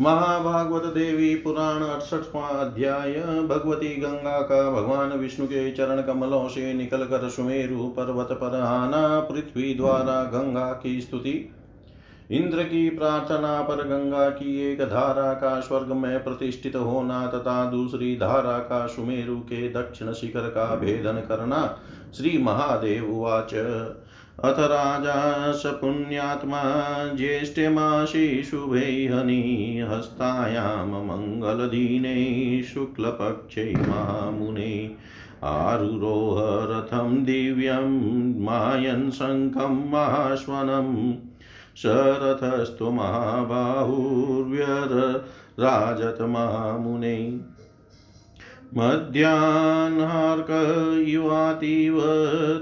महाभागवत देवी पुराण अड़सठवा अध्याय, भगवती गंगा का भगवान विष्णु के चरण कमलों से निकलकर सुमेरु पर्वत पर आना, पृथ्वी द्वारा गंगा की स्तुति। इंद्र की प्रार्थना पर गंगा की एक धारा का स्वर्ग में प्रतिष्ठित होना तथा दूसरी धारा का सुमेरु के दक्षिण शिखर का भेदन करना, श्री महादेव उवाच अथ राजा स पुण्यात्मा ज्येष्ठे मासि शुभे हनि हस्तायां मङ्गलदीने शुक्लपक्षे मामुने। आरुरोह रथं दिव्यं मायन् शङ्खं महाश्वनं। स रथस्तु महाबाहुर्व्यरराजत मामुने युवातीव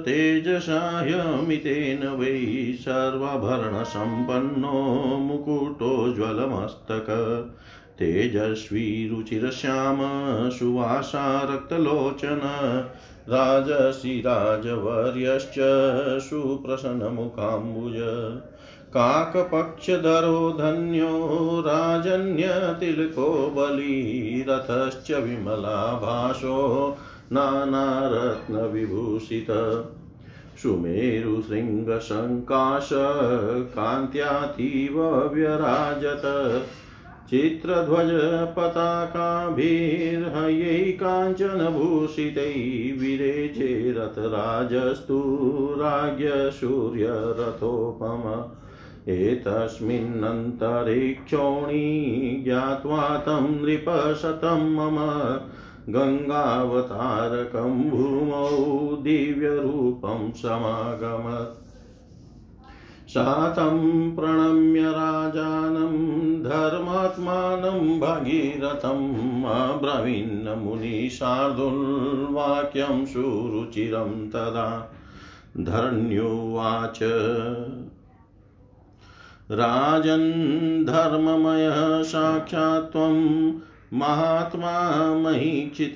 तेजसाह्यमितेन वै सर्वाभरणसम्पन्नो मुकुटोज्ज्वलमस्तक तेजस्वी रुचिरश्याम सुवासा रक्तलोचन राजसि राजवर्यश्च सुप्रसन्नमुखाम्बुज। काकपक्षधरो धन्यो राजन्यतिलको बलिरथश्च विमलाभासो नानारत्नविभूषित। सुमेरुशृङ्गशङ्काश कान्त्यातीव व्यराजत चित्रध्वज पताकाभिर्हयै काञ्चनभूषितै विरेचे रथराजस्तु राज्ञ सूर्यरथोपम एतस्मिन्नन्तरिक्षोणि ज्ञात्वा तं नृपशतं मम गङ्गावतारकं भूमौ दिव्यरूपं समागमत् सा प्रणम्य राजानं, धर्मात्मानं भगीरथम् अब्रवीन्मुनिशार्दुल्वाक्यं सुरुचिरं तदा। धरण्युवाच राजन् धर्ममयः साक्षात् महात्मा महीक्षित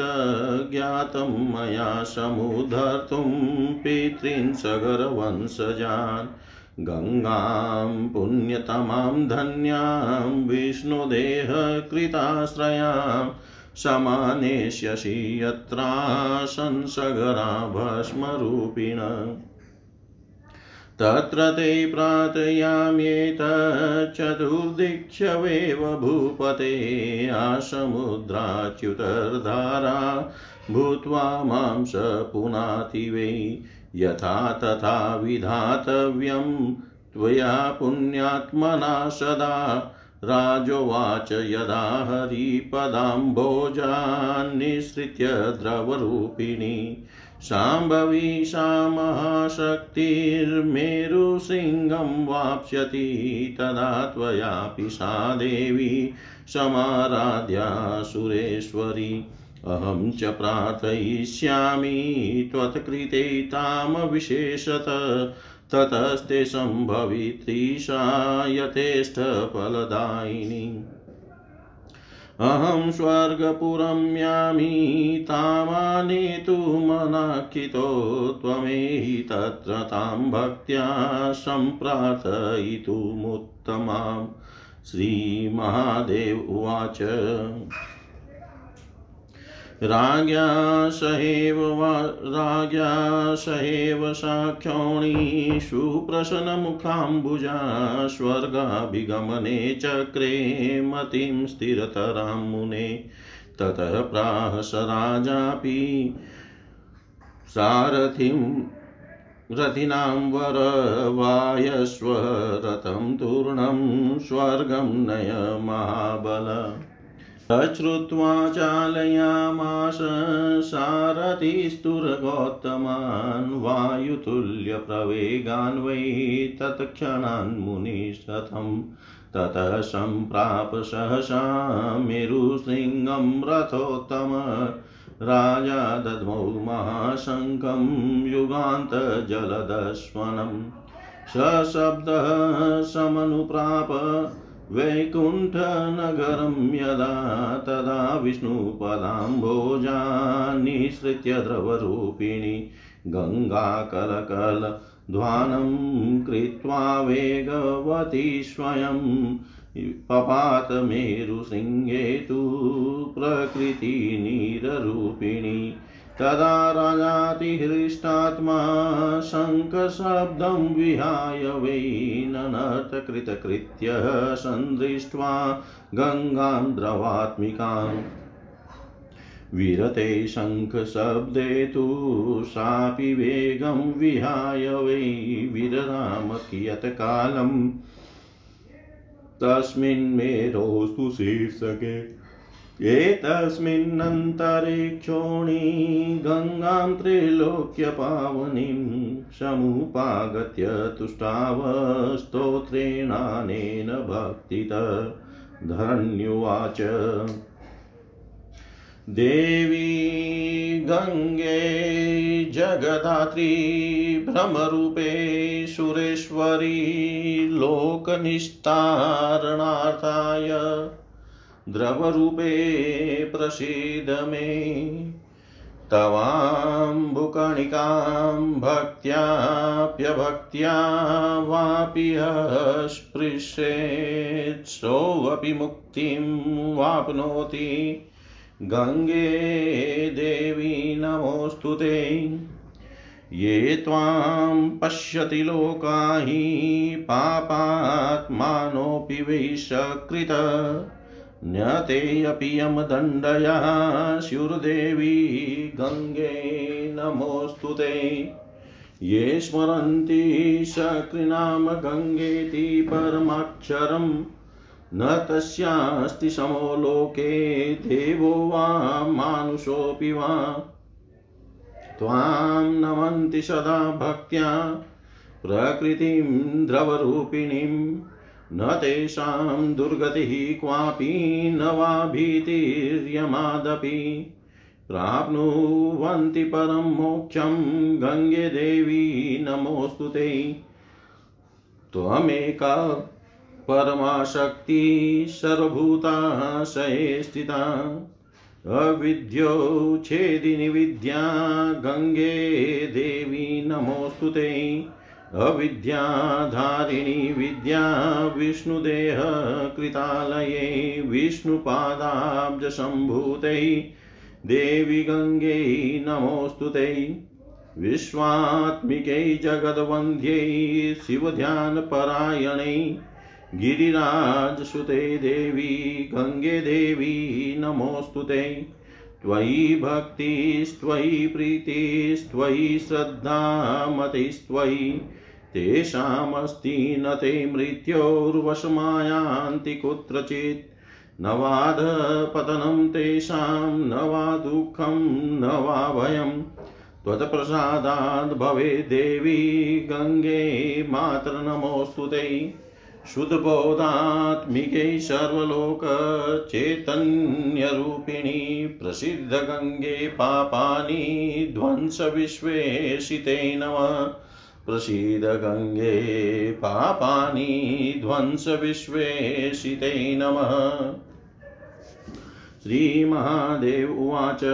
ज्ञातं मया समुद्धर्तुं पितॄन् सगरवंशजान्। गङ्गां पुण्यतमां धन्यां विष्णुदेहकृताश्रयां समानेष्यसि यत्रासंसगरा भस्मरूपिण तत्र ते प्रार्थयाम्येतच्चतुर्दिक्षवेव भूपते आसमुद्राच्युतर्धारा भूत्वा माँ स पुनाति वै यथा तथा विधातव्यं, त्वया पुण्यात्मना सदा, राजोवाच यदा हरिपदाम्भोजान्निःसृत्य द्रवरूपिणी। शाम्भवी सा महाशक्तिर्मेरुसिंहं वाप्स्यति तदा त्वयापि सा देवी समाराध्या सुरेश्वरी। अहं च प्रार्थयिष्यामि त्वत्कृते तामविशेषत। ततस्ते सम्भवित्री सा यथेष्टफलदायिनी। अहं स्वर्गपुरं यामि तामानेतुमनाखितो त्वमेहि तत्र तां भक्त्या सम्प्रार्थयितुमुत्तमां श्रीमहादेव उवाच। राज्ञा सहेव राज्ञा सहेव साक्षौणी सुप्रसन्नमुखाम्बुजा स्वर्गाभिगमने चक्रे मतिं स्थिरतरां मुने ततः प्राह स राजापि सारथिं रथिनां वरवायस्वरथं तूर्णं स्वर्गं नय महाबल तच्छ्रुत्वा चालयामास सारथिस्तुर्गौतमान् वायुतुल्यप्रवेगान् वै तत्क्षणान् मुनिशतं ततः सम्प्राप सहसा मेरुशृङ्गं रथोत्तम। राजा दद्मौ महाशङ्खं युगान्तजलदस्वनं सशब्दः समनुप्राप। वैकुण्ठनगरं यदा तदा विष्णुपदाम्भोजान्निःसृत्य द्रवरूपिणी गङ्गाकलकलध्वानं कृत्वा वेगवती स्वयं पपात मेरुशृङ्गे तु प्रकृतिनीररूपिणी तदा राजातिहृष्टात्मा शङ्खशब्दं विहाय वै ननर्थकृतकृत्य सन्दृष्ट्वा गङ्गां द्रवात्मिकाम् विरते शङ्खशब्दे तु सापि वेगं विहाय वै विरराम कियत्कालम्। तस्मिन् मेरोस्तु शीर्षके एतस्मिन्नन्तरिक्षोणी गङ्गां त्रैलोक्यपावनीं समुपागत्य तुष्टाव स्तोत्रेणानेन भक्तित। धन्युवाच देवी गङ्गे जगदात्री भ्रमरूपे सुरेश्वरी लोकनिस्तारणार्थाय द्रवरूपे प्रसीद मे तवाम्बुकणिकां भक्त्याप्यभक्त्या वापि स्पृशेत् सोऽपि मुक्तिं वाप्नोति। गङ्गे देवी नमोऽस्तु ते। ये त्वां पश्यति लोका हि पापात्मानोऽपि वैशकृत न्यतेऽपि यमदण्डया स्युर्देवी गङ्गे नमोऽस्तु ते। ये स्मरन्ति सकृनाम गङ्गेति परमाक्षरम्। न तस्यास्ति समो लोके देवो वा मानुषोऽपि वा। त्वां नमन्ति सदा भक्त्या प्रकृतिं द्रवरूपिणीम्। न तेषां दुर्गतिः क्वापि न वा भीतिर्यमादपि। प्राप्नुवन्ति परं मोक्षं गङ्गे देवी, नमोऽस्तु ते। त्वमेका परमाशक्ति सर्वभूताशये स्थिता। अविद्यो विद्या गङ्गे देवी, नमोऽस्तु ते। अविद्याधारिणी विद्या विष्णुदेह कृतालये विष्णुपादाब्जसम्भूतै देवि गङ्गे नमोऽस्तु ते। विश्वात्मिकै जगद्वन्द्यै शिवध्यानपरायणै गिरिराजसुते देवी गङ्गे देवी नमोऽस्तु ते। त्वयि भक्तिस्त्वयि प्रीतिस्त्वयि श्रद्धा मतिस्त्वयि तेषामस्ति न ते मृत्योर्वशमायान्ति कुत्रचित्। न वाधपतनं तेषां, न वा दुःखं, न वा भयम् त्वत्प्रसादाद् भवेत् देवी गङ्गे मातर्नमोऽस्तु ते। शुद्धबोधात्मिकै सर्वलोकचैतन्यरूपिणी प्रसिद्धगङ्गे पापानि ध्वंसविश्वेशिते नमः। प्रसीद गङ्गे पापानि ध्वंसविश्वेशिते नमः। श्रीमहादेव उवाच।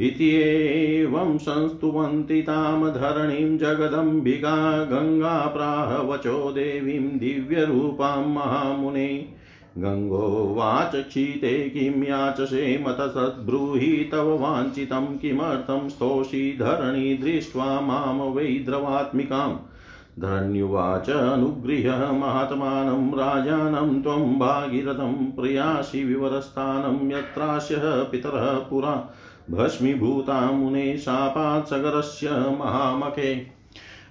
इत्येवं संस्तुवन्ति तां धरणीं जगदम्बिका गङ्गा प्राह वचो देवीं दिव्यरूपां महामुने। गङ्गोवाच क्षिते किं याचसे मतसद्ब्रूहि तव वाञ्छितं किमर्थं स्तोषि धरणी दृष्ट्वा माँ वै धन्युवाच अनुगृह्य महात्मानं राजानं त्वं भागीरथं प्रयासि विवरस्थानं पितरः पुरा। भस्मीभूता मुने शापात् सगरस्य महामखे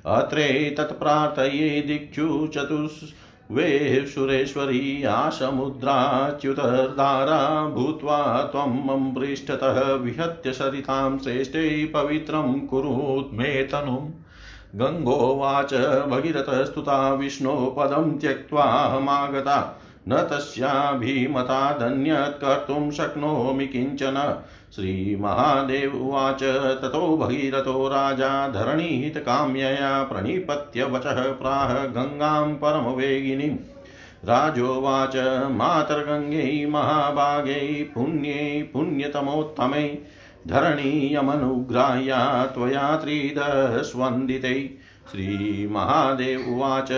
अत्रेतत्प्रार्थये दिक्षु चतुस् वे सुरेश्वरी आसमुद्राच्युतधारा भूत्वा त्वं मम पृष्ठतः विहत्य सरितां श्रेष्ठे पवित्रं कुरुत्मे तनुम्। गङ्गोवाच भगीरथस्तुता विष्णो पदं त्यक्त्वाहमागता न तस्याभिमतादन्यत् कर्तुं शक्नोमि किंचन। श्रीमहादेव उवाच, ततो भगीरथो राजा धरणीहितकाम्यया प्रणिपत्य वचः प्राह गङ्गां परमवेगिनीम् राजोवाच, मातर्गङ्गै महाभागै पुण्यै पुण्यतमोत्तमै, धरणीयमनुग्राह्या त्वया त्रिदस्वन्दितै। श्रीमहादेव उवाच।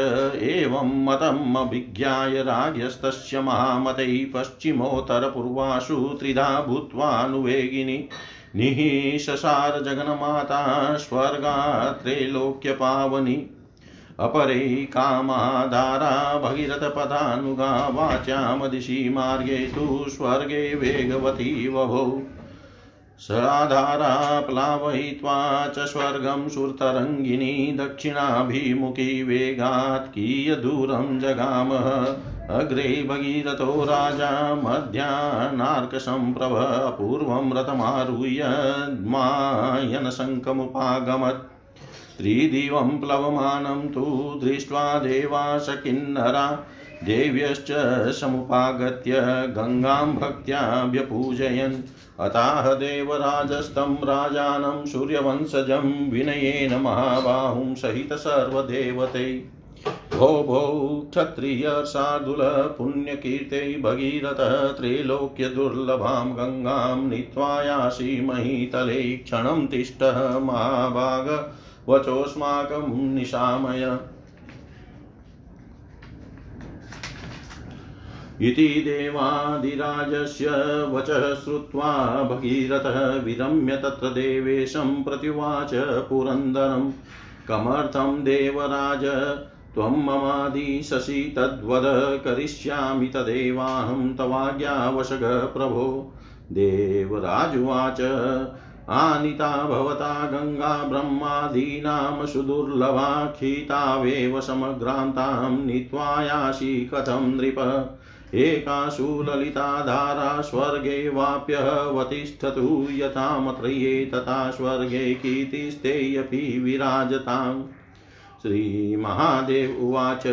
एवं मतमभिज्ञाय राज्ञस्तस्य महामतैः पश्चिमोत्तरपूर्वासु त्रिधा भूत्वानुवेगिनी निःशसार जगन्माता स्वर्गात्रैलोक्यपावनी अपरे कामाधारा भगीरथपदानुगा वाच्यां दिशि मार्गे तु स्वर्गे वेगवती वभौ। सराधारा प्लावयित्वा च स्वर्गं सुरतरङ्गिनी दक्षिणाभिमुखी वेगात् कियदूरं जगामः। अग्रे भगीरथो राजा मध्याह्नार्कसम्प्रभ पूर्वं रथमारुह्य मायनशङ्कमुपागमत् त्रिदिवं प्लवमानं तु दृष्ट्वा देवास किन्नरा देव्यश्च समुपागत्य गङ्गां भक्त्या व्यपूजयन्। अताह देवराजस्तं राजानं सूर्यवंशजं विनयेन महाबाहुं सहित सर्वदेवते। भो भो क्षत्रियशार्दुल पुण्यकीर्ते भगीरथः त्रैलोक्यदुर्लभां गङ्गां नीत्वायासि महीतले क्षणं तिष्ठः महाभाग वचोऽस्माकं निशामय। इति देवादिराजस्य वचः श्रुत्वा भगीरथः विरम्य तत्र देवेशं प्रत्युवाच पुरन्दरं कमर्थं देवराज, त्वं ममादिशसि तद्वद करिष्यामि तदेवाहं तवाज्ञावशग प्रभो। देवराजुवाच आनीता भवता गङ्गा ब्रह्मादीनां सुदुर्लभा, खितावेव समग्रान्तां नीत्वायासि कथं नृप। एकासु ललिता धारा स्वर्गे वाप्यवतिष्ठतु यथामत्रये तथा स्वर्गे कीर्तिस्तेऽपि विराजताम्। श्रीमहादेव उवाच,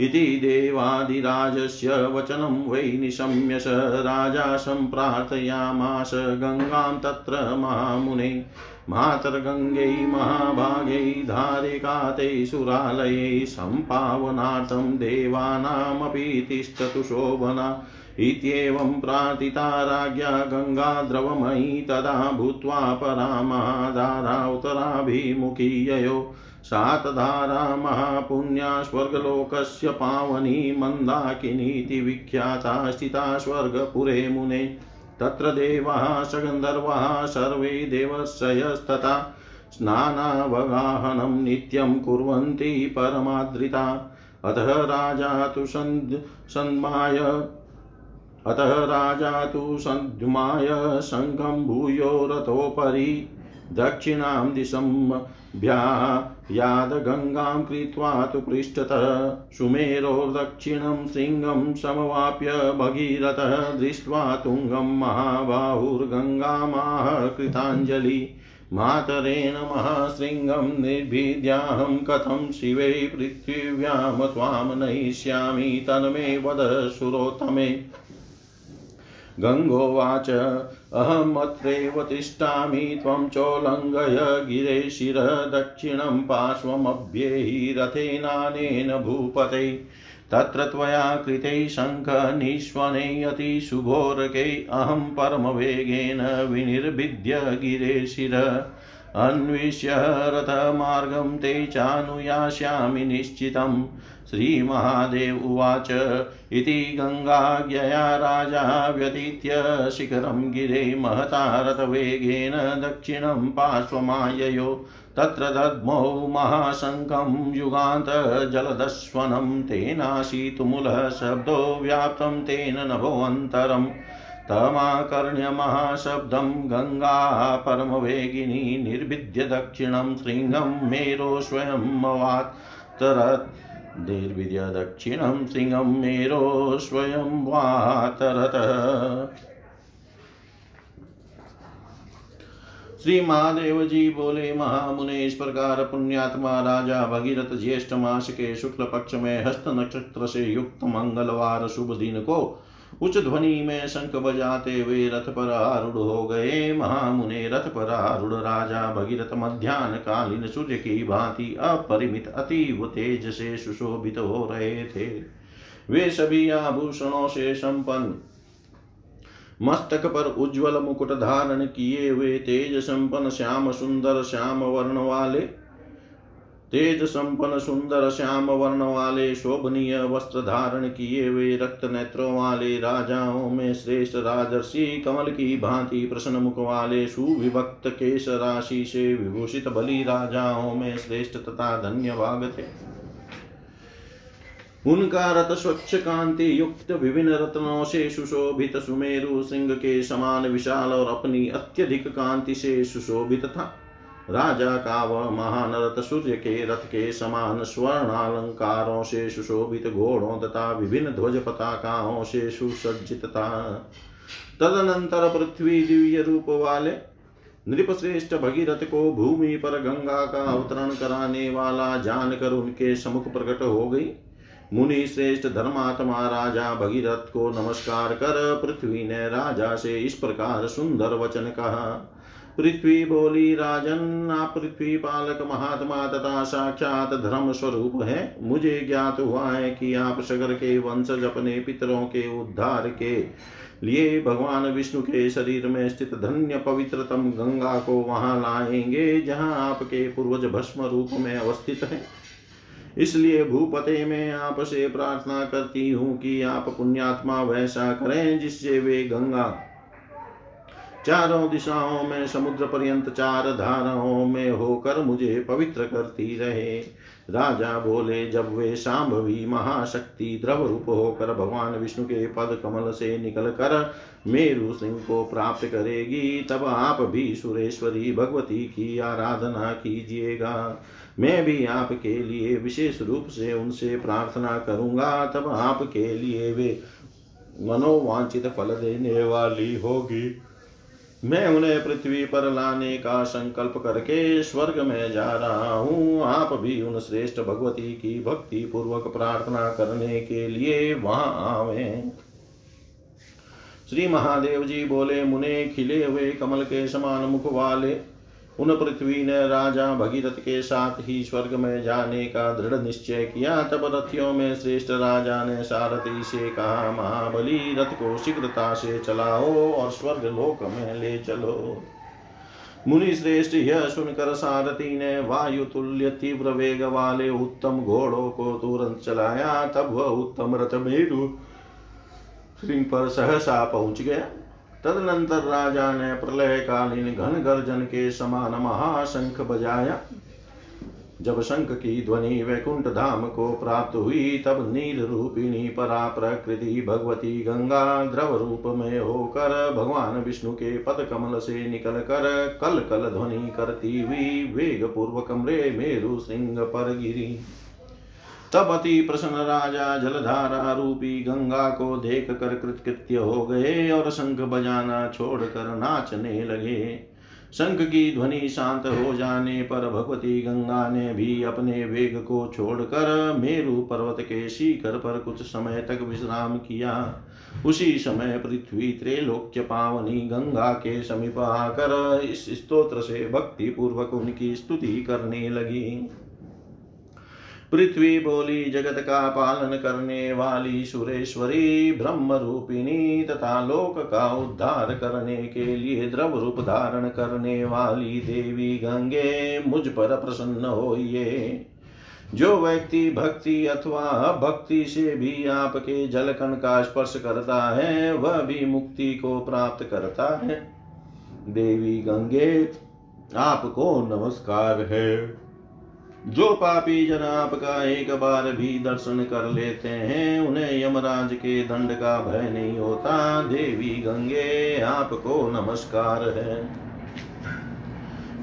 इति देवादिराजस्य वचनं वै निशम्य स राजा सम्प्रार्थयामास गङ्गां तत्र महामुने मातर्गङ्गै महाभागै धारिकाते सुरालये सम्पावनार्थं देवानामपि तिष्ठतु शोभना इत्येवं प्रार्थिता राज्ञा गङ्गाद्रवमयी तदा भूत्वा परामाधारा उत्तराभिमुखी ययो सातधारा महापुण्या स्वर्गलोकस्य पावनी मन्दाकिनीति विख्याता स्थिता स्वर्गपुरे मुने। तत्र देवाः सगन्धर्वाः सर्वे देवशयस्तथा स्नानावगाहनं नित्यं कुर्वन्ति परमाद्रिता। अतः राजा तु सन्माय, अतः राजा तु सन्ध्माय शङ्खं भूयो रथोपरि दक्षिणां दिशं भ्यायादगङ्गां कृत्वा तु पृष्ठतः। सुमेरोर्दक्षिणं शृङ्गं समवाप्य भगीरथः। दृष्ट्वा तुङ्गं महाबाहुर्गङ्गामाह कृताञ्जलि। मातरेण महाशृङ्गं निर्भिद्याहं कथं शिवे पृथिव्यां त्वां नयिष्यामि तन्मे वद सुरोत्तमे। गङ्गोवाच अहमत्रैव तिष्ठामि त्वं चोल्लङ्घय गिरे शिरः दक्षिणं पार्श्वमभ्येहि रथेनानेन भूपते। तत्र त्वया कृते शङ्खनिष्वने अतिशुभोरके अहं परमवेगेन विनिर्भिद्य गिरे शिरः अन्विष्य रथमार्गं ते चानुयास्यामि निश्चितम्। श्रीमहादेव उवाच इति गङ्गाज्ञया राजा व्यतीत्य शिखरं गिरे महता रथवेगेन दक्षिणं पार्श्वमाययो। तत्र दद्मौ महाशङ्कं युगान्तजलदस्वनं तेनाशीतुमुलः शब्दो व्याप्तं तेन नभोऽन्तरम्। तमाकर्ण्यमहाशब्दं गङ्गा परमवेगिनी निर्भिद्य दक्षिणं शृङ्गं मेरो स्वयमवात्तरत् दक्षिणं सिंहं मेरो स्वयं वातरत। श्री महादेव जी बोले महामुने इस प्रकार पुण्यात्मा राजा, भगीरथ ज्येष्ठ मास के शुक्ल पक्ष में हस्त नक्षत्र से युक्त मंगलवार शुभ दिन को उच्च ध्वनि में शंख बजाते हुए रथ पर आरूढ़ हो गए। महामुने, रथ पर आरूढ़ राजा, भगीरथ मध्यान्ह कालीन सूर्य की भांति अपरिमित, अतीव तेज से सुशोभित हो रहे थे। वे सभी आभूषणों से संपन्न, मस्तक पर उज्ज्वल मुकुट धारण किए हुए तेज संपन्न, श्याम सुंदर, श्याम वर्ण वाले तेज संपन्न सुंदर श्याम वर्ण वाले शोभनीय वस्त्र धारण किए हुए रक्त नेत्रों वाले राजाओं में श्रेष्ठ राजर्षि कमल की भांति प्रसन्न मुख वाले सुविभक्त केश राशि से विभूषित बलि राजाओं में श्रेष्ठ तथा धन्य भाग थे। उनका रथ स्वच्छ कांति युक्त विभिन्न रत्नों से सुशोभित सुमेरु सिंह के समान विशाल और अपनी अत्यधिक कांति से सुशोभित था। राजा का वह महान रथ सूर्य के रथ के समान स्वर्ण अलंकारों से सुशोभित घोड़ों तथा विभिन्न ध्वज पताकाओं से सुसज्जित था तदनंतर पृथ्वी दिव्य रूप वाले, नृपश्रेष्ठ भगीरथ को भूमि पर गंगा का अवतरण कराने वाला जानकर उनके समुख प्रकट हो गई। मुनि श्रेष्ठ धर्मात्मा राजा भगीरथ को नमस्कार कर पृथ्वी ने राजा से इस प्रकार सुंदर वचन कहा। पृथ्वी बोली राजन, आप पृथ्वी पालक महात्मा तथा साक्षात धर्म स्वरूप है। मुझे ज्ञात हुआ है कि आप सगर के वंशज अपने पितरों के उद्धार के लिए भगवान विष्णु के शरीर में स्थित धन्य पवित्रतम गंगा को वहाँ लाएँगे, जहाँ आपके पूर्वज भस्म रूप में अवस्थित है। इसलिए भूपते में आपसे प्रार्थना करती हूँ कि आप पुण्यात्मा वैसा करें, जिससे वे गंगा चारों दिशाओं में, समुद्र पर्यंत चार धाराओं में होकर मुझे पवित्र करती रहे। राजा बोले, जब वे शाम्भवी महाशक्ति द्रव रूप होकर भगवान विष्णु के पद कमल से निकल कर मेरु सिंह को प्राप्त करेगी, तब आप भी सुरेश्वरी भगवती की आराधना कीजिएगा। मैं भी आपके लिए विशेष रूप से उनसे प्रार्थना करूँगा, तब आपके लिए वे मनोवांचित फल देने वाली होगी। मैं उन्हें पृथ्वी पर लाने का संकल्प करके स्वर्ग में जा रहा हूँ। आप भी उन श्रेष्ठ भगवती की भक्ति पूर्वक प्रार्थना करने के लिए वहाँ आवे। श्री महादेव जी बोले, मुने खिले हुए कमल के समान मुख वाले उन पृथ्वी ने राजा भगीरथ के साथ ही स्वर्ग में जाने का दृढ़ निश्चय किया, तब रथियों में श्रेष्ठ राजा ने सारथी से कहा, महाबली रथ को शीघ्रता से चलाओ और स्वर्ग लोक में ले चलो। मुनि श्रेष्ठ यह सुनकर सारथी ने वायु तुल्य तीव्र वेग वाले उत्तम घोड़ों को तुरंत चलाया, तब वह उत्तम रथ मेरु सिंह पर सहसा पहुँच गया। तदनंतर राजा ने प्रलय कालीन घन गर्जन के समान महाशंख बजाया। जब शंख की ध्वनि वैकुंठ धाम को प्राप्त हुई, तब नील रूपिणी परा प्रकृति भगवती गंगा द्रव रूप में होकर भगवान विष्णु के पद कमल से निकल कर कल कल ध्वनि करती हुई वेग पूर्वक मृे मेरु सिंह पर गिरी। तब अति प्रसन्न राजा, जलधारा रूपी गंगा को देख कर कृतकृत्य हो गए और शंख बजाना छोड़कर नाचने लगे। शंख की ध्वनि शांत हो जाने पर भगवती गंगा ने भी अपने वेग को छोड़कर मेरु पर्वत के शिखर पर कुछ समय तक विश्राम किया। उसी समय पृथ्वी त्रैलोक्य पावनी गंगा के समीप आकर इस स्तोत्र से भक्ति पूर्वक उनकी स्तुति करने लगी। पृथ्वी बोली जगत का पालन करने वाली सुरेश्वरी ब्रह्म रूपिणी तथा लोक का उद्धार करने के लिए द्रव रूप धारण करने वाली देवी गंगे मुझ पर प्रसन्न होइए। जो व्यक्ति भक्ति अथवा भक्ति से भी आपके जलकण का स्पर्श करता है, वह भी मुक्ति को प्राप्त करता है। देवी गंगे, आपको नमस्कार है। जो पापी जन आपका एक बार भी दर्शन कर लेते हैं, उन्हें यमराज के दंड का भय नहीं होता। देवी गंगे, आपको नमस्कार है।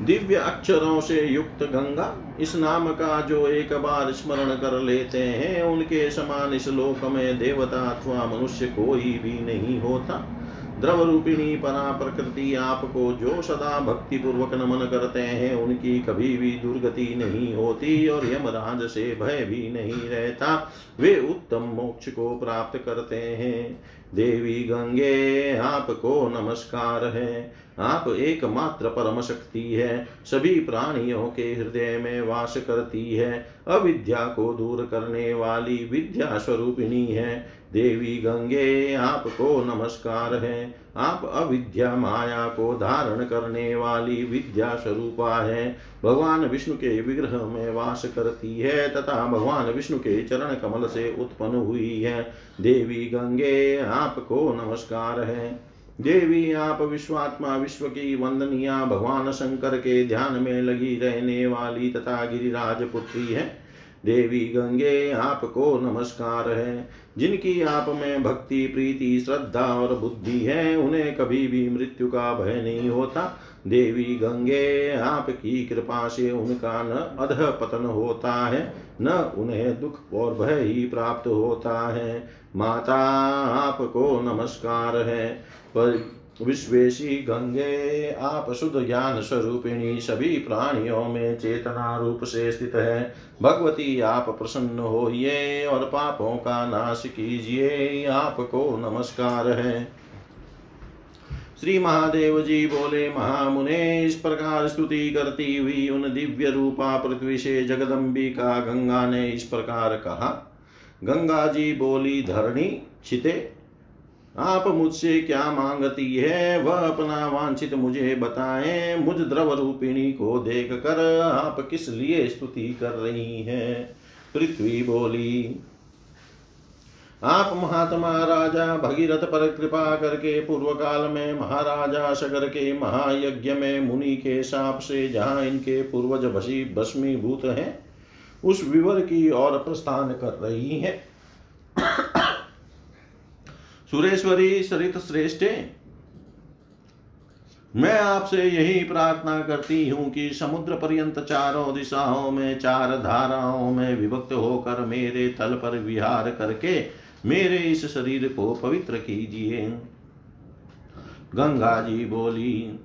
दिव्य अक्षरों से युक्त गंगा, इस नाम का जो एक बार स्मरण कर लेते हैं, उनके समान इस लोक में देवता अथवा मनुष्य कोई भी नहीं होता। द्रव रूपिणी परा प्रकृति आपको जो सदा भक्ति पूर्वक नमन करते हैं, उनकी कभी भी दुर्गति नहीं होती और यमराज से भय भी नहीं रहता। वे उत्तम मोक्ष को प्राप्त करते हैं। देवी गंगे, आपको नमस्कार है। आप एकमात्र परम शक्ति है। सभी प्राणियों के हृदय में वास करती है। अविद्या को दूर करने वाली विद्या स्वरूपिणी है। देवी गंगे, आपको नमस्कार है। आप अविद्या माया को धारण करने वाली विद्या स्वरूपा है। भगवान विष्णु के विग्रह में वास करती है तथा भगवान विष्णु के चरण कमल से उत्पन्न हुई है। देवी गंगे, आपको नमस्कार है। देवी, आप विश्वात्मा विश्व की वंदनिया भगवान शंकर के ध्यान में लगी रहने वाली तथा गिरिराज पुत्री है। देवी गंगे आपको नमस्कार है। जिनकी आप में भक्ति, प्रीति, श्रद्धा और बुद्धि है, उन्हें कभी भी मृत्यु का भय नहीं होता। देवी गंगे, आपकी कृपा से उनका न अध पतन होता है, न उन्हें दुख और भय ही प्राप्त होता है। माता, आपको नमस्कार है। पर विश्वेशी गंगे आप शुद्ध ज्ञान स्वरूपिणी सभी प्राणियों में चेतना रूप से स्थित है। भगवती, आप प्रसन्न होइए और पापों का नाश कीजिए। आपको नमस्कार है। श्री महादेव जी बोले, महामुने, इस प्रकार स्तुति करती हुई उन दिव्य रूपा पृथ्वी से जगदम्बिका गंगा ने इस प्रकार कहा। गंगा जी बोली, धरणी छिते आप मुझसे क्या मांगती है? वह अपना वांछित मुझे बताएँ। मुझ द्रव रूपिणी को देख कर आप किस लिए स्तुति कर रही हैं? पृथ्वी बोली, आप महात्मा राजा भगीरथ पर कृपा करके पूर्व काल में महाराजा सगर के महायज्ञ में मुनि के साप से जहाँ इनके पूर्वज भसी भस्मीभूत हैं, उस विवर की ओर प्रस्थान कर रही हैं। सुरेश्वरी सरित श्रेष्ठ। मैं आपसे यही प्रार्थना करती हूँ कि समुद्र पर्यंत चारों दिशाओं में, चार धाराओं में विभक्त होकर मेरे थल पर विहार करके मेरे इस शरीर को पवित्र कीजिए। गंगा जी बोली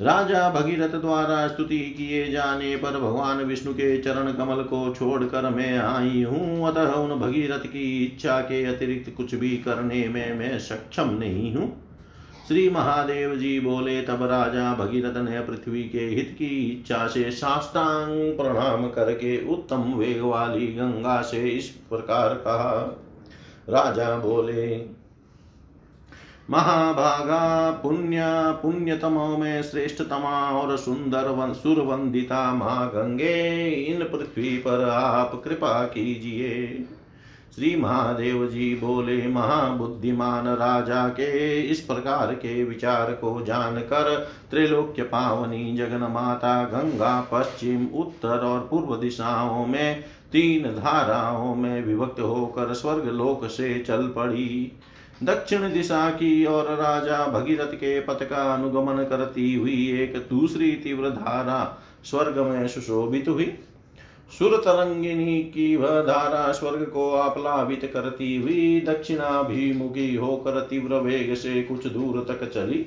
राजा भगीरथ द्वारा स्तुति किए जाने पर भगवान विष्णु के चरण कमल को छोड़कर मैं आई हूँ। अतः उन भगीरथ की इच्छा के अतिरिक्त कुछ भी करने में मैं सक्षम नहीं हूँ। श्री महादेव जी बोले, तब राजा भगीरथ ने पृथ्वी के हित की इच्छा से साष्टांग प्रणाम करके उत्तम वेग वाली गंगा से इस प्रकार कहा। राजा बोले महाभागा पुण्य, पुण्यतमो में श्रेष्ठतमा और सुंदर सुरवंदिता माँ गंगे इन पृथ्वी पर आप कृपा कीजिए। श्री महादेव जी बोले, महाबुद्धिमान राजा के इस प्रकार के विचार को जानकर त्रिलोक्य पावनी जगन माता गंगा पश्चिम, उत्तर और पूर्व दिशाओं में तीन धाराओं में विभक्त होकर स्वर्ग लोक से चल पड़ी। दक्षिण दिशा की ओर राजा भगीरथ के पथ का अनुगमन करती हुई एक दूसरी तीव्र धारा स्वर्ग में सुशोभित हुई। सुर तरंगिनी की वह धारा स्वर्ग को आप्लावित करती हुई दक्षिणाभिमुखी होकर तीव्र वेग से कुछ दूर तक चली।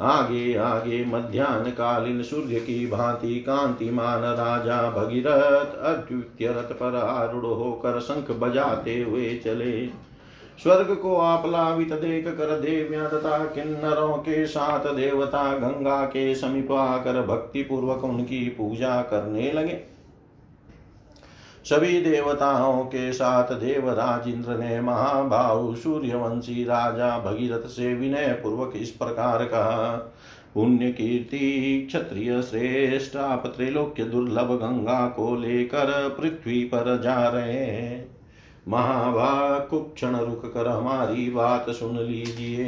आगे आगे मध्यान्ह कालीन सूर्य की भांति कांतिमान राजा भगीरथ अद्वितीय रथ पर आरूढ़ होकर शंख बजाते हुए चले। स्वर्ग को आप्लावित देख कर देव्या तथा किन्नरों के साथ देवता गंगा के समीप आकर भक्ति पूर्वक उनकी पूजा करने लगे। सभी देवताओं के साथ देवराज इंद्र ने महाभाव सूर्यवंशी राजा भगीरथ से विनय पूर्वक इस प्रकार कहा, पुण्य कीर्ति, क्षत्रिय श्रेष्ठ, आप त्रैलोक्य दुर्लभ गंगा को लेकर पृथ्वी पर जा रहे हैं। महाभाग कुक्षण रुक कर हमारी बात सुन लीजिए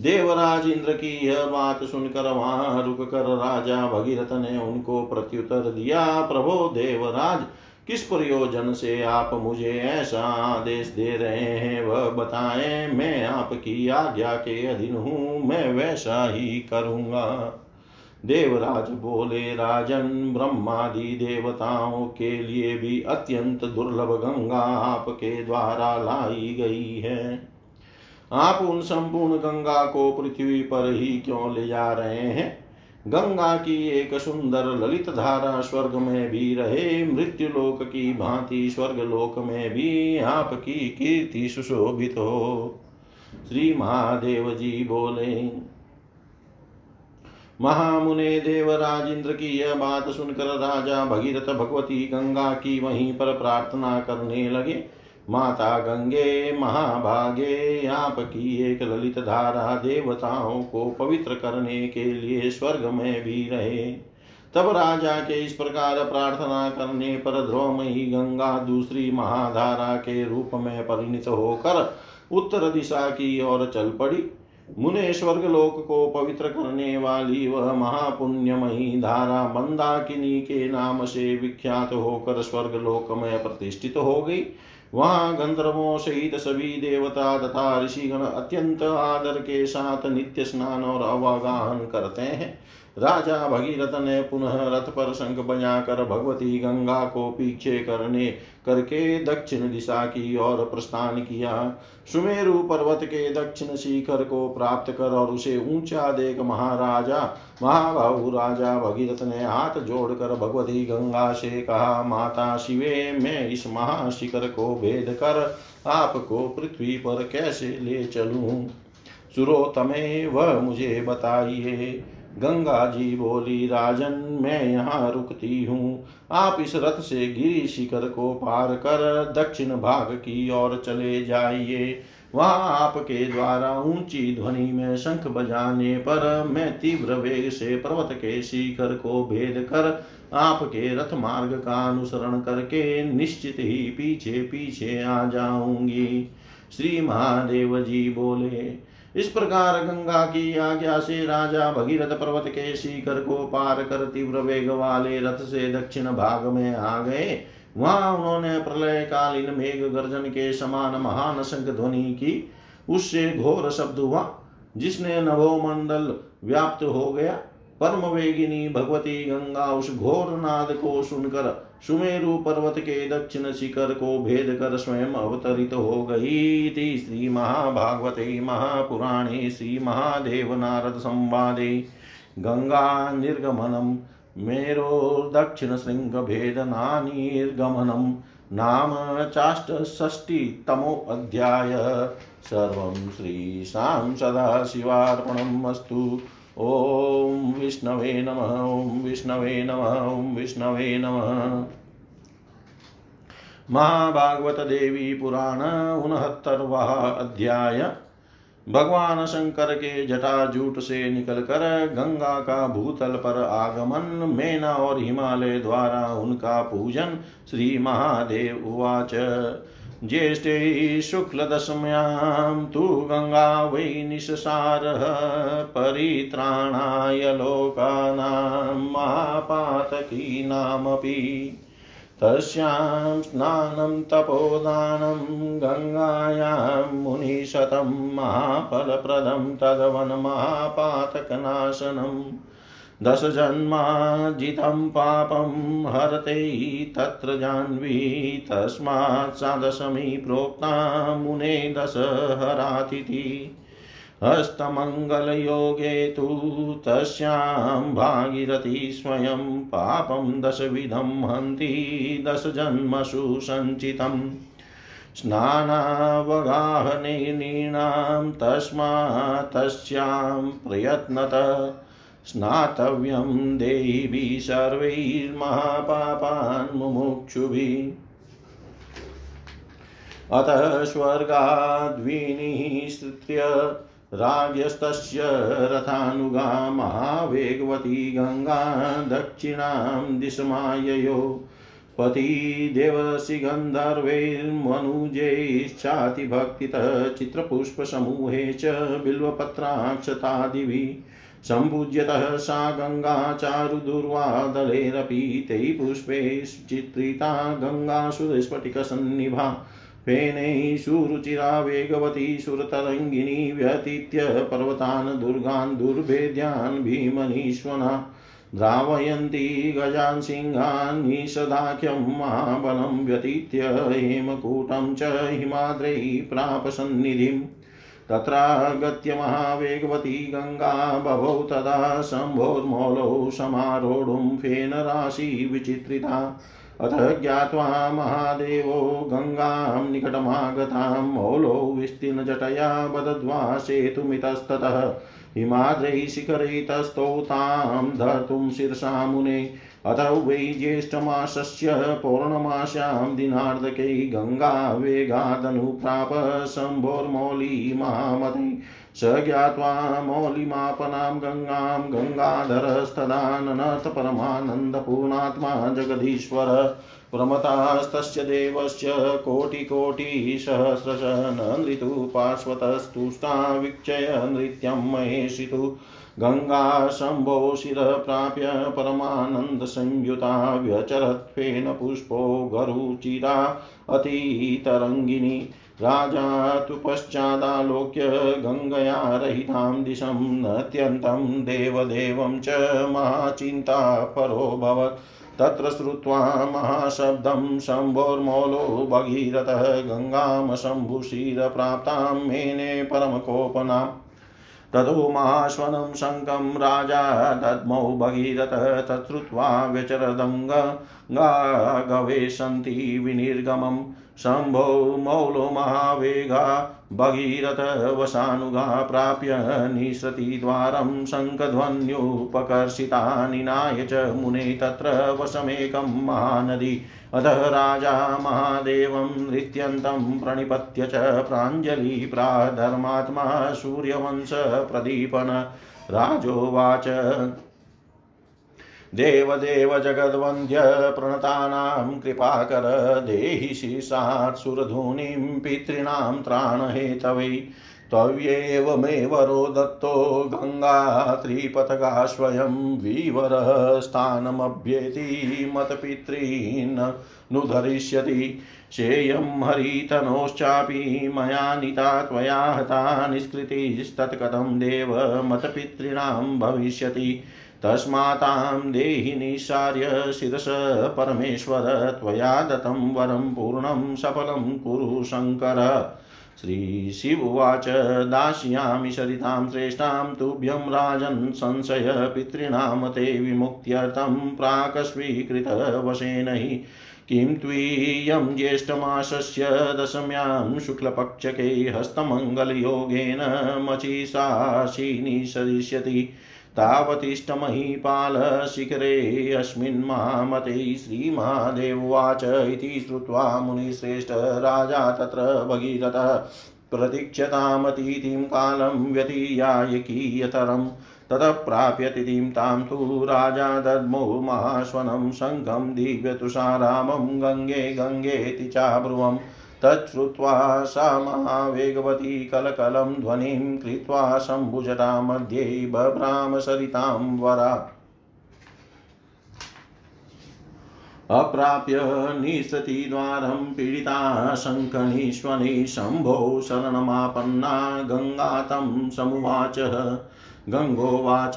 देवराज इंद्र की यह बात सुनकर वहाँ रुक कर राजा भगीरथ ने उनको प्रत्युत्तर दिया, प्रभो देवराज, किस प्रयोजन से आप मुझे ऐसा आदेश दे रहे हैं? वह बताएँ, मैं आपकी आज्ञा के अधीन हूँ, मैं वैसा ही करूँगा। देवराज बोले, राजन ब्रह्मादि देवताओं के लिए भी अत्यंत दुर्लभ गंगा आपके द्वारा लाई गई है। आप उन संपूर्ण गंगा को पृथ्वी पर ही क्यों ले जा रहे हैं? गंगा की एक सुंदर ललित धारा स्वर्ग में भी रहे मृत्यु लोक की भांति स्वर्ग लोक में भी आपकी कीर्ति सुशोभित हो। श्री महादेव जी बोले महामुने देवराज इंद्र की यह बात सुनकर राजा भगीरथ भगवती गंगा की वहीं पर प्रार्थना करने लगे। माता गंगे, महाभागे आपकी एक ललित धारा देवताओं को पवित्र करने के लिए स्वर्ग में भी रहे। तब राजा के इस प्रकार प्रार्थना करने पर ध्रुवमयी गंगा दूसरी महाधारा के रूप में परिणित होकर उत्तर दिशा की ओर चल पड़ी। मुने स्वर्ग लोक को पवित्र करने वाली वह महापुण्यमयी धारा मंदाकिनी के नाम से विख्यात होकर स्वर्ग लोक में प्रतिष्ठित हो गई। वहाँ गंधर्वों सहित सभी देवता तथा ऋषिगण अत्यंत आदर के साथ नित्य स्नान और अवगाहन करते हैं। राजा भगीरथ ने पुनः रथ पर शंख बजाकर भगवती गंगा को पीछे करने करके दक्षिण दिशा की ओर प्रस्थान किया। सुमेरु पर्वत के दक्षिण शिखर को प्राप्त कर और उसे ऊँचा देख महाराजा, महाबाहु राजा भगीरथ ने हाथ जोड़कर भगवती गंगा से कहा, माता शिवे, मैं इस महाशिखर को भेद कर आपको पृथ्वी पर कैसे ले चलूँ? सुरोतमे, वह मुझे बताइए। गंगा जी बोली, राजन, मैं यहाँ रुकती हूँ। आप इस रथ से गिरी शिखर को पार कर दक्षिण भाग की ओर चले जाइए। वहाँ आपके द्वारा ऊँची ध्वनि में शंख बजाने पर मैं तीव्र वेग से पर्वत के शिखर को भेद कर आपके रथ मार्ग का अनुसरण करके निश्चित ही पीछे पीछे आ जाऊँगी। श्री महादेव जी बोले इस प्रकार गंगा की आज्ञा से राजा भगीरथ पर्वत के शिखर को पार कर तीव्र वेग वाले रथ से दक्षिण भाग में आ गए। वहाँ उन्होंने प्रलय कालीन मेघ गर्जन के समान महान शंख ध्वनि की। उससे घोर शब्द हुआ, जिसने नभोमंडल व्याप्त हो गया। परम वेगिनी भगवती गंगा उस घोर नाद को सुनकर सुमेरु पर्वत के दक्षिण शिखर को भेद कर स्वयं अवतरित हो गई थी श्री महाभागवते महापुराणे श्री महादेव नारद संवादे। गंगा निर्गमनम, मेरो दक्षिण शृंग भेदनानिर्गमनम नाम चाष्टषष्टितमो अध्याय। सर्वं श्रीशां सदाशिवार्पणम् अस्तु। ॐ विष्णवे नमः ॐ विष्णवे नमः ॐ विष्णवे नमः। महाभागवत देवी पुराण उनहत्तरवा अध्याय। भगवान शंकर के जटाजूट से निकलकर गंगा का भूतल पर आगमन, मेना और हिमालय द्वारा उनका पूजन श्री महादेव उवाच ज्येष्ठे शुक्लदशम्यां तु गङ्गा वै निशसारः परित्राणाय लोकानां महापातकीनामपि। तस्यां स्नानं तपोदानं गङ्गायां मुनिशतं महाफलप्रदं तदवनमहापातकनाशनम् दशजन्मार्जितं पापं हरते तत्र जाह्नवी तस्मात् सा दशमी प्रोक्ता मुने दशहरातिथि। हस्तमङ्गलयोगे तु तस्यां भागीरथी स्वयं पापं दशविधं हन्ति दशजन्मसु सञ्चितम्। स्नानावगाहने तस्मात् तस्यां प्रयत्नत। स्नातव्यं देवी सर्वैर्महापापान् मुमुक्षुभिः। अतः स्वर्गाद्विनिःसृत्य राज्ञस्तस्य रथानुगा महावेगवती गङ्गा दक्षिणां दिशमाययो। पति देवसि गन्धर्वैर्मनुजैश्चातिभक्तितः चित्रपुष्पसमूहे च बिल्वपत्राक्षतादिभिः सम्पूज्यतः सा गङ्गा चारुदुर्वादलैरपि तैः पुष्पैश्चित्रिता गङ्गासुरस्फटिकसन्निभा फेनैः सुरुचिरा वेगवती सुरतरङ्गिनी व्यतीत्य पर्वतान् दुर्गान् दुर्भेद्यान् भीमनीश्वना। द्रावयन्ती गजान् सिंहान् निषदाख्यं महाबलं व्यतीत्य हेमकूटं च हिमाद्रैः प्रापसन्निधिम्। तत्रागत्य महावेगवती गङ्गा बभौ तदा शम्भोर्मौलौ समारोढुं फेनराशि विचित्रिता। अथ ज्ञात्वा महादेवो गङ्गां निकटमागतां मौलो विस्तीर्णजटया बदद्वा सेतुमितस्ततः। हिमाद्रैः शिखरैतस्थौ तां धर्तुं शिरसा मुने। अथ वै ज्येष्ठमासस्य पौर्णमास्यां दिनार्धकै गङ्गावेगादनुप्राप शम्भोर्मौली महामते। स ज्ञात्वा मौलिमापनां गङ्गां गङ्गाधरस्तदाननथ परमानन्दपूर्णात्मा जगदीश्वर प्रमतास्तस्य देवस्य कोटिकोटिसहस्रश न नृतु पार्श्वतस्तुष्टा वीक्षय नृत्यं महेशितु। गङ्गा शम्भो शिरप्राप्य परमानन्दसंयुता व्यचरत्वेन पुष्पो गरुचिरा अतितरङ्गिनी राजा तु पश्चादालोक्य गङ्गया रहितां दिशं, नत्यन्तं देवदेवं च महाचिन्ता परोऽभवत् तत्र श्रुत्वा महाशब्दं शम्भोर्मौलो भगीरथः गङ्गां शम्भुशिरप्राप्तां मेने परमकोपनाम्। ततो महाश्वनं शङ्कं राजा दद्मौ भगीरथ तच्छ्रुत्वा व्यचरदङ्गा गवेशन्ति विनिर्गमम्। शम्भो मौलो महावेगा भगीरथवशानुगा प्राप्य निसृतिद्वारं शङ्खध्वन्युपकर्षिता निनाय च मुने तत्र वशमेकं महानदी। अतः राजा महादेवं नृत्यन्तं प्रणिपत्य च प्राञ्जलि प्राधर्मात्मा सूर्यवंशप्रदीपन राजोवाच देवदेव जगद्वन्द्य प्रणतानां कृपाकर देहि शीर्षात् सुरधूनिं पितॄणां त्राणहेतवै। दत्तो गङ्गा त्रिपथगा स्वयं वीवरः स्थानमभ्येति मतपितॄन् नुधरिष्यति शेयं हरितनोश्चापि मया नीता त्वया हता निष्कृतिस्तत्कथं देव मतपितॄणां भविष्यति। तस्मातां देहि निःसार्य शिरस परमेश्वर, त्वया दत्तं वरं पूर्णं सफलं कुरु शङ्कर। श्रीशिवोवाच दास्यामि सरितां श्रेष्ठां तुभ्यं राजन् संशय पितॄणां ते विमुक्त्यर्थं प्राक्स्वीकृतवशेन हि। किं त्वीयं ज्येष्ठमासस्य दशम्यां शुक्लपक्षके हस्तमङ्गलयोगेन मचिषाशिनि सरिष्यति। तावतिष्ठमहीपालशिखरे मामते श्रीमहादेववाच इति श्रुत्वा मुनिश्रेष्ठ राजा तत्र भगीरथः प्रतीक्षतामतीतिं कालं व्यतीयाय कियतरम् ततः प्राप्य तिथिं तां तु राजा दद्मो महाश्वनं शङ्खं दिव्यतुषारामं गङ्गे गङ्गेति चाब्रुवम् तच्छ्रुत्वा सा महावेगवती कलकलं ध्वनिं कृत्वा शम्भुजटा मध्ये बभ्राम सरितां वरा। अप्राप्य निसतिद्वारं पीडिता शङ्कणीश्वनि शम्भो शरणमापन्ना गङ्गा तं समुवाच। गङ्गोवाच।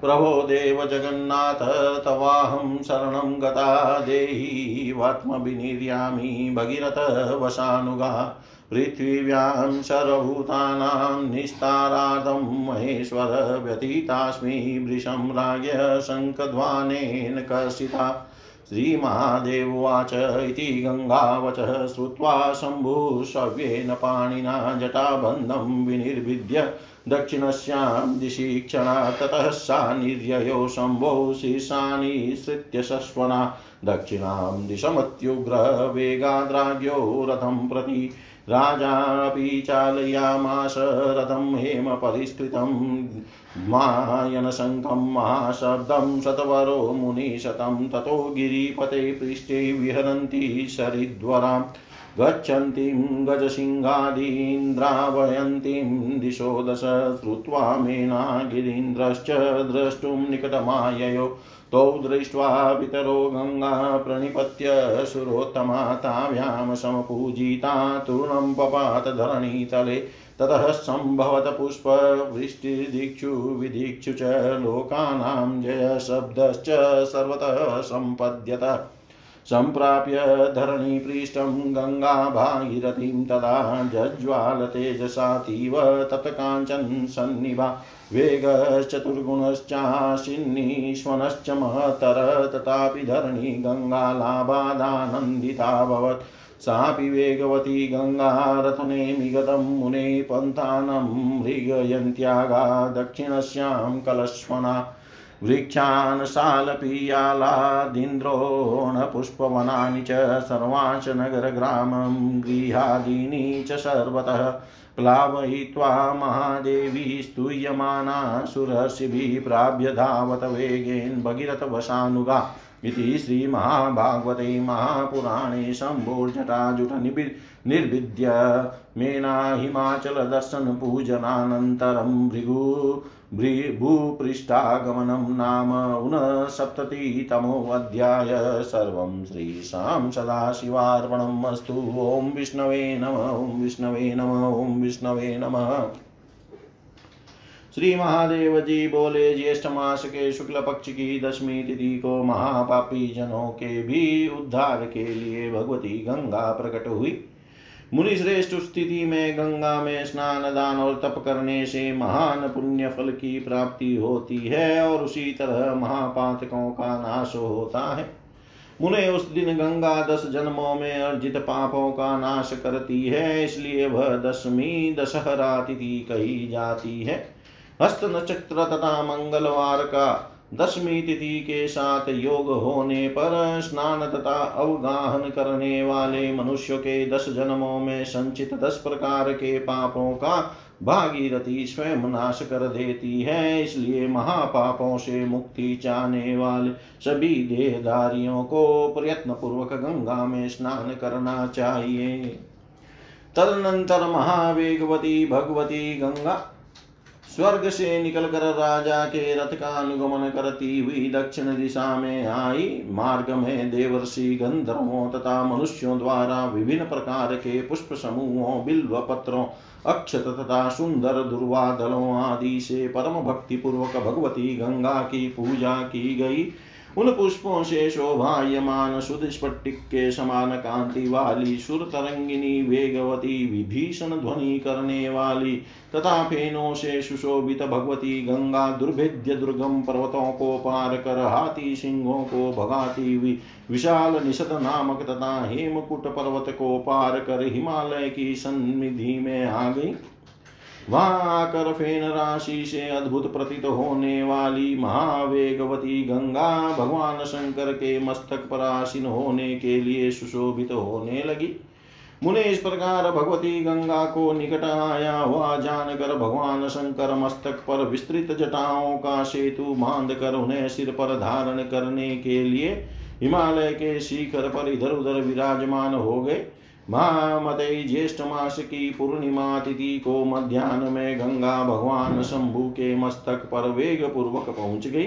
प्रभो देव जगन्नाथ तवाहं शरणं गता देहीवात्मविनिर्यामि भगीरथ वशानुगा। पृथिव्यां सर्वभूतानां निस्तारादं महेश्वर व्यतीतास्मि वृषं राज्ञ शङ्खध्वानेन कर्षिता। श्रीमहादेववाच इति गङ्गावचः श्रुत्वा शम्भुशव्येन पाणिना जटाबन्धं विनिर्विद्य दक्षिणस्यां दिशि क्षणा ततः सा निर्ययो शम्भो शीर्षानिसृत्य शश्वना। दक्षिणां दिशमत्युग्रवेगाद्राज्यो रथं प्रति राजापि चालयामास रथं हेम परिष्कृतं मायनशङ्खं महाशब्दं शतवरो मुनिशतं। ततो गिरिपते पृष्ठे विहरन्ति शरिद्वराम् गच्छन्तीं गजसिंहादीन्द्रावयन्तीं दिशो दश श्रुत्वा मेना गिरीन्द्रश्च द्रष्टुं निकटमाययो। तौ दृष्ट्वा पितरो गङ्गा प्रणिपत्य सुरोत्तमा ताभ्यां समपूजिता तूर्णं पपात धरणीतले ततः सम्भवत पुष्पवृष्टिदिक्षु विदिक्षु च लोकानां जयशब्दश्च सर्वतः सम्पद्यत। सम्प्राप्य धरणीपृष्ठं गङ्गा भागीरथीं तदा जज्ज्वालतेजसातीव तत्काञ्चन सन्निभा। वेगश्चतुर्गुणश्चाशिन्नीश्वनश्च महतर तथापि धरणी गङ्गालाभादानन्दिताभवत् सापि वेगवती गङ्गारथनेमि गतं मुने पन्थानं मृगयन्त्यागा दक्षिणस्यां कलश्वना। वृक्षान् शालपीयालादिन्द्रोणपुष्पवनानि च सर्वांश नगरग्रामं गृहादीनि च सर्वतः प्लावयित्वा महादेवी स्तूयमाना सुरसिभिः प्राभ्य धावत वेगेन भगीरथवशानुगा इति श्रीमहाभागवते महापुराणे शम्भोर्जटाजुट निर्विद्य मेना हिमाचलदर्शनपूजनानन्तरं भृगु भूपृष्ठागमनं नाम ऊनसप्ततितमोऽध्याय सर्वं श्रीशां सदाशिवार्पणम् अस्तु। ॐ विष्णवे नम, ॐ विष्णवे नम, ॐ विष्णवे नमः। श्री महादेव जी बोले ज्येष्ठ मास के शुक्ल पक्ष की दशमी तिथि को महापापी जनों के भी उद्धार के लिए भगवती गंगा प्रकट हुई। मुनि श्रेष्ठ स्थिति में गंगा में स्नान दान और तप करने से महान पुण्य फल की प्राप्ति होती है और उसी तरह महापातकों का नाश होता है। मुने उस दिन गंगा दस जन्मों में अर्जित पापों का नाश करती है, इसलिए वह दसवीं दशहरा तिथि कही जाती है। हस्त नक्षत्र तथा मंगलवार का दशमी तिथि के साथ योग होने पर स्नान तथा अवगाहन करने वाले मनुष्य के दस जन्मों में संचित दस प्रकार के पापों का भागीरथी स्वयं नाश कर देती है। इसलिए महापापों से मुक्ति चाहने वाले सभी देहधारियों को प्रयत्न पूर्वक गंगा में स्नान करना चाहिए। तदनंतर महावेगवती भगवती गंगा स्वर्ग से निकलकर राजा के रथ का अनुगमन करती हुई दक्षिण दिशा में आई। मार्ग में देवर्षि गंधर्वों तथा मनुष्यों द्वारा विभिन्न प्रकार के पुष्प समूहों बिल्व पत्रों अक्षत तथा सुंदर दुर्वादलों आदि से परम भक्ति पूर्वक भगवती गंगा की पूजा की गई। उन पुष्पों से शोभायमान सुध स्फटिक के समान कांति वाली सुर तरंगिनी वेगवती विभीषण ध्वनि करने वाली। तथा फेनों से सुशोभित भगवती गंगा दुर्भेद्य दुर्गम पर्वतों को पार कर हाथी सिंहों को भगाती हुई विशाल निषद नामक तथा हेमकुट पर्वत को पार कर हिमालय की सन्निधि में आ गई। वहाँ आकर फेन राशि से अद्भुत प्रतीत होने वाली महावेगवती गंगा भगवान शंकर के मस्तक पर आसीन होने के लिए सुशोभित होने लगी। मुने इस प्रकार भगवती गंगा को निकट आया हुआ जानकर भगवान शंकर मस्तक पर विस्तृत जटाओं का सेतु बाँध कर उन्हें सिर पर धारण करने के लिए हिमालय के शिखर पर इधर उधर विराजमान हो गए। महामते ज्येष्ठ मास की पूर्णिमा तिथि को मध्यान्ह में गंगा भगवान शंभु के मस्तक पर वेग पूर्वक पहुँच गई।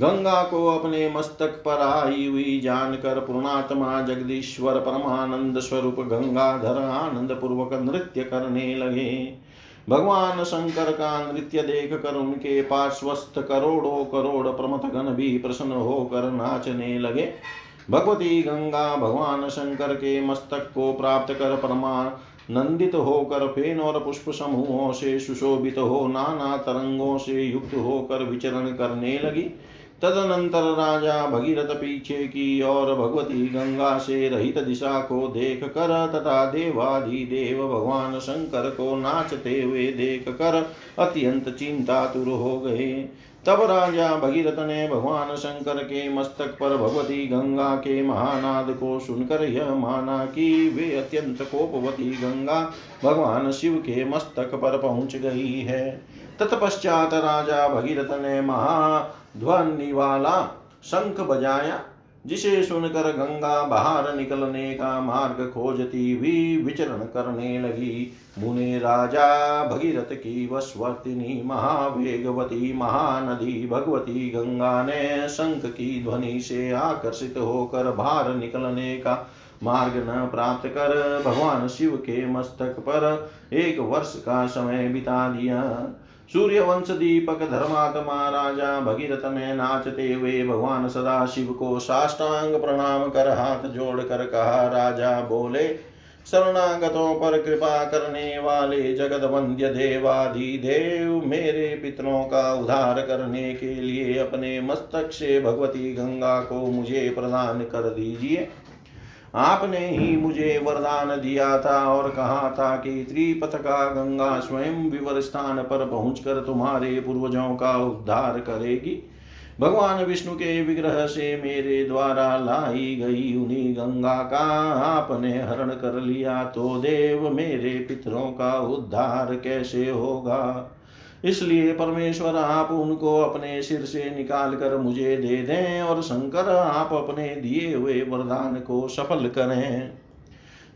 गंगा को अपने मस्तक पर आई हुई जानकर पूर्णात्मा जगदीश्वर परमानंद स्वरूप गंगाधर आनंद पूर्वक नृत्य करने लगे। भगवान शंकर का नृत्य देख कर उनके पार्श्वस्थ करोड़ों करोड़ प्रमथ गण भी प्रसन्न होकर नाचने लगे। भगवती गंगा भगवान शंकर के मस्तक को प्राप्त कर परमान नंदित होकर फेन और पुष्प समूहों से सुशोभित हो नाना तरंगों से युक्त होकर विचरण करने लगी। तदनंतर राजा भगीरथ पीछे की और भगवती गंगा से रहित दिशा को देख कर तथा देवाधिदेव भगवान शंकर को नाचते हुए देख कर अत्यंत चिंतातुर हो गए। तब राजा भगीरथ ने भगवान शंकर के मस्तक पर भगवती गंगा के महानाद को सुनकर यह माना कि वे अत्यंत कोपवती गंगा भगवान शिव के मस्तक पर पहुँच गई है। तत्पश्चात राजा भगीरथ ने महाध्वनि वाला शंख बजाया। जिसे सुनकर गंगा बाहर निकलने का मार्ग खोजती हुई विचरण करने लगी। मुने राजा भगीरथ की वस्वर्तिनी महावेगवती महानदी भगवती गंगा ने शंख की ध्वनि से आकर्षित होकर बाहर निकलने का मार्ग न प्राप्त कर भगवान शिव के मस्तक पर एक वर्ष का समय बिता दिया। सूर्य वंश दीपक धर्मात्मा राजा भगीरथ ने नाचते हुए भगवान सदा शिव को साष्टांग प्रणाम कर हाथ जोड़ कर कहा, राजा, बोले, शरणागतों पर कृपा करने वाले जगत वंद्य देवादि देव मेरे पितरों का उद्धार करने के लिए अपने मस्तक से भगवती गंगा को मुझे प्रदान कर दीजिए। आपने ही मुझे वरदान दिया था और कहा था कि त्रिपथ का गंगा स्वयं विवर स्थान पर पहुंचकर तुम्हारे पूर्वजों का उद्धार करेगी। भगवान विष्णु के विग्रह से मेरे द्वारा लाई गई उन्हीं गंगा का आपने हरण कर लिया तो देव मेरे पितरों का उद्धार कैसे होगा? इसलिए परमेश्वर, आप उनको अपने सिर से निकाल कर मुझे दे दें और शंकर, आप अपने दिए हुए वरदान को सफल करें।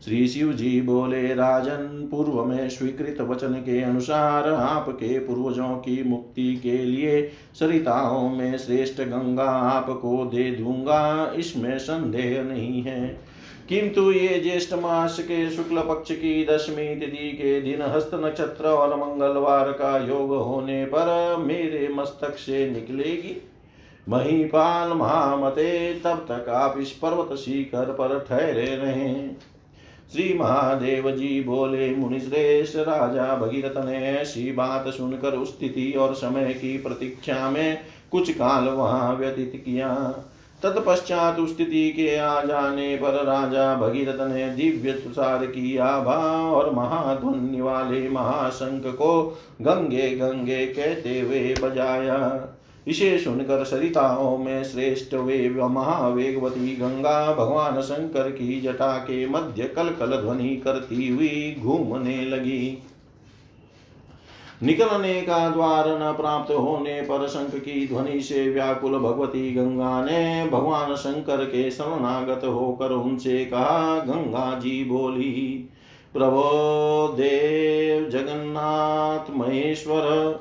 श्री शिव जी बोले, राजन, पूर्व में स्वीकृत वचन के अनुसार आपके पूर्वजों की मुक्ति के लिए सरिताओं में श्रेष्ठ गंगा आपको दे दूँगा, इसमें संदेह नहीं है। किंतु ये ज्येष्ठ मास के शुक्ल पक्ष की दशमी तिथि के दिन हस्त नक्षत्र और मंगलवार का योग होने पर मेरे मस्तक से निकलेगी। महीपाल महामते तब तक आप इस पर्वत शिखर पर ठहरे रहे। श्री महादेव जी बोले, मुनिश्रेष्ठ राजा भगीरथ ने ऐसी बात सुनकर उस स्थिति और समय की प्रतीक्षा में कुछ काल वहाँ व्यतीत किया। तत्पश्चात स्थिति के आ जाने पर राजा भगीरथ ने दिव्य तुषार की आभा और महाध्वनि वाले महाशंख को गंगे गंगे कहते हुए बजाया। इसे सुनकर सरिताओं में श्रेष्ठ वे महावेगवती गंगा भगवान शंकर की जटा के मध्य कल कल ध्वनि करती हुई घूमने लगी। निकलने का द्वार न प्राप्त होने पर शंख की ध्वनि से व्याकुल भगवती गंगा ने भगवान शंकर के शरणागत होकर उनसे कहा, गंगा जी बोली, प्रभो देव जगन्नाथ महेश्वर,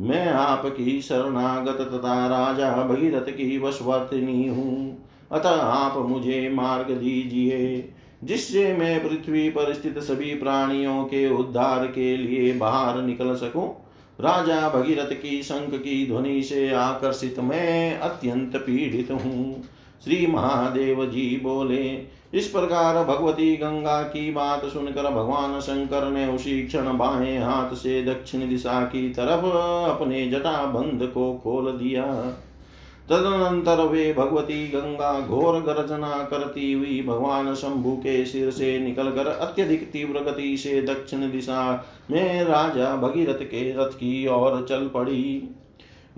मैं आपकी शरणागत तथा राजा भगीरथ की वशवर्तिनी हूँ। अतः आप मुझे मार्ग दीजिए। जिससे मैं पृथ्वी पर स्थित सभी प्राणियों के उद्धार के लिए बाहर निकल सकूँ। राजा भगीरथ की शंख की ध्वनि से आकर्षित मैं अत्यंत पीड़ित हूँ। श्री महादेव जी बोले, इस प्रकार भगवती गंगा की बात सुनकर भगवान शंकर ने उसी क्षण बाएँ हाथ से दक्षिण दिशा की तरफ़ अपने जटा बंध को खोल दिया। तदनंतर वे भगवती गंगा घोर गर्जना करती हुई भगवान शंभु के सिर से निकलकर अत्यधिक तीव्र गति से दक्षिण दिशा में राजा भगीरथ के रथ की ओर चल पड़ी।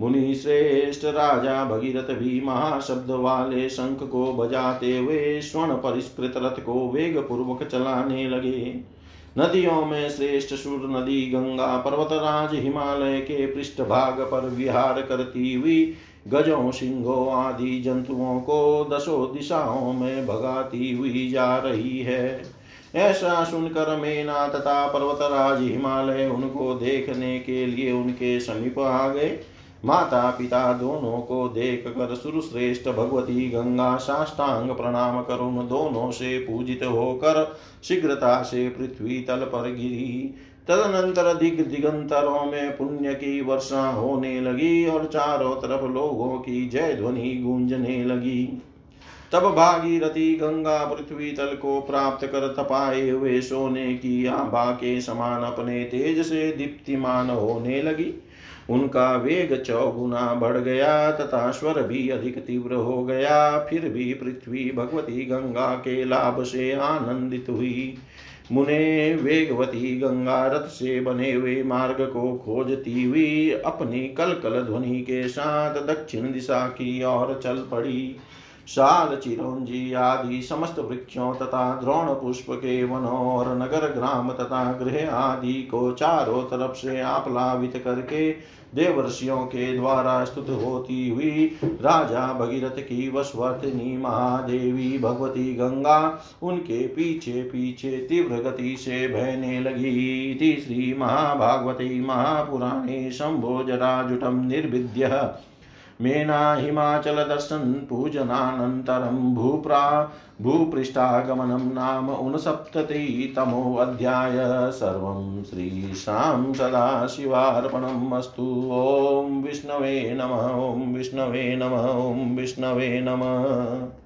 मुनि श्रेष्ठ राजा भगीरथ भी महाशब्द वाले शंख को बजाते हुए स्वर्ण परिष्कृत रथ को वेग पूर्वक चलाने लगे। नदियों में श्रेष्ठ सुर नदी गंगा पर्वतराज हिमालय के पृष्ठ भाग पर विहार करती हुई गजों सिंहों आदि जंतुओं को दसों दिशाओं में भगाती हुई जा रही है। ऐसा सुनकर मेना तथा पर्वतराज हिमालय उनको देखने के लिए उनके समीप आ गए। माता पिता दोनों को देख कर सुरश्रेष्ठ भगवती गंगा साष्टांग प्रणाम कर उन दोनों से पूजित होकर शीघ्रता से पृथ्वी तल पर गिरी। तदनंतर दिग दिगंतरों में पुण्य की वर्षा होने लगी और चारों तरफ़ लोगों की जय ध्वनि गूंजने लगी। तब भागीरथी गंगा पृथ्वी तल को प्राप्त कर तपाए हुए सोने की आभा के समान अपने तेज से दीप्तिमान होने लगी। उनका वेग चौगुना बढ़ गया, तथा स्वर भी अधिक तीव्र हो गया। फिर भी पृथ्वी भगवती गंगा के लाभ से आनंदित हुई। मुने वेगवती गंगा रथ से बने हुए मार्ग को खोजती हुई अपनी कल कल ध्वनि के साथ दक्षिण दिशा की ओर चल पड़ी। शाल चिरंजी आदि समस्त वृक्षों तथा द्रोण पुष्प के वनों और नगर ग्राम तथा गृह आदि को चारों तरफ़ से आप्लावित करके देवर्षियों के द्वारा स्तुत होती हुई राजा भगीरथ की वसवर्तनी महादेवी भगवती गंगा उनके पीछे पीछे तीव्र गति से बहने लगी थी। श्री महाभागवती महापुराणे शंभोजराजुटम निर्विद्य। मेना हिमाचलदर्शन पूजनानन्तरं भूप्रा, भूपृष्ठागमनं नाम ऊनसप्ततितमोऽध्याय सर्वं श्रीशां सदाशिवार्पणम् अस्तु। ॐ विष्णवे नमः, ॐ विष्णवे नमः, ॐ विष्णवे नमः।